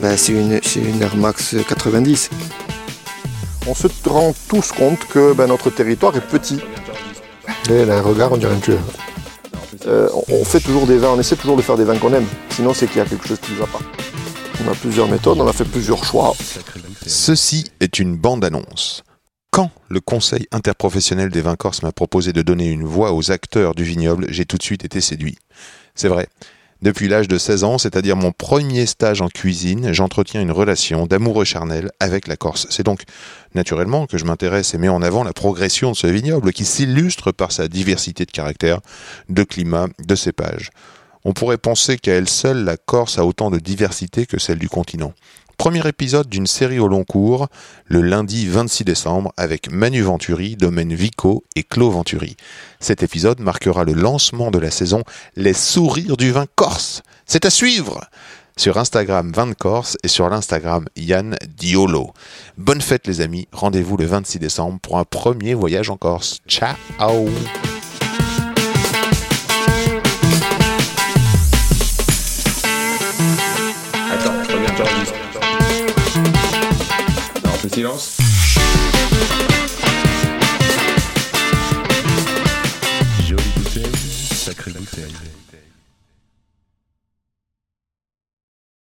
Ben, c'est une, c'est une Air Max 90. On se rend tous compte que ben, notre territoire est petit. Elle a un regard, on dirait un tueur. Euh, on- on fait toujours des vins, on essaie toujours de faire des vins qu'on aime. Sinon, c'est qu'il y a quelque chose qui ne va pas. On a plusieurs méthodes, on a fait plusieurs choix. Ceci est une bande-annonce. Quand le Conseil interprofessionnel des vins corses m'a proposé de donner une voix aux acteurs du vignoble, j'ai tout de suite été séduit. C'est vrai. Depuis l'âge de 16 ans, c'est-à-dire mon premier stage en cuisine, j'entretiens une relation d'amoureux charnel avec la Corse. C'est donc naturellement que je m'intéresse et mets en avant la progression de ce vignoble qui s'illustre par sa diversité de caractères, de climat, de cépages. On pourrait penser qu'à elle seule, la Corse a autant de diversité que celle du continent. Premier épisode d'une série au long cours, le lundi 26 décembre, avec Manu Venturi, Domaine Vico et Claude Venturi. Cet épisode marquera le lancement de la saison Les sourires du vin corse. C'est à suivre sur Instagram Vin de Corse et sur l'Instagram Yann Diolo. Bonne fête les amis, rendez-vous le 26 décembre pour un premier voyage en Corse. Ciao silence.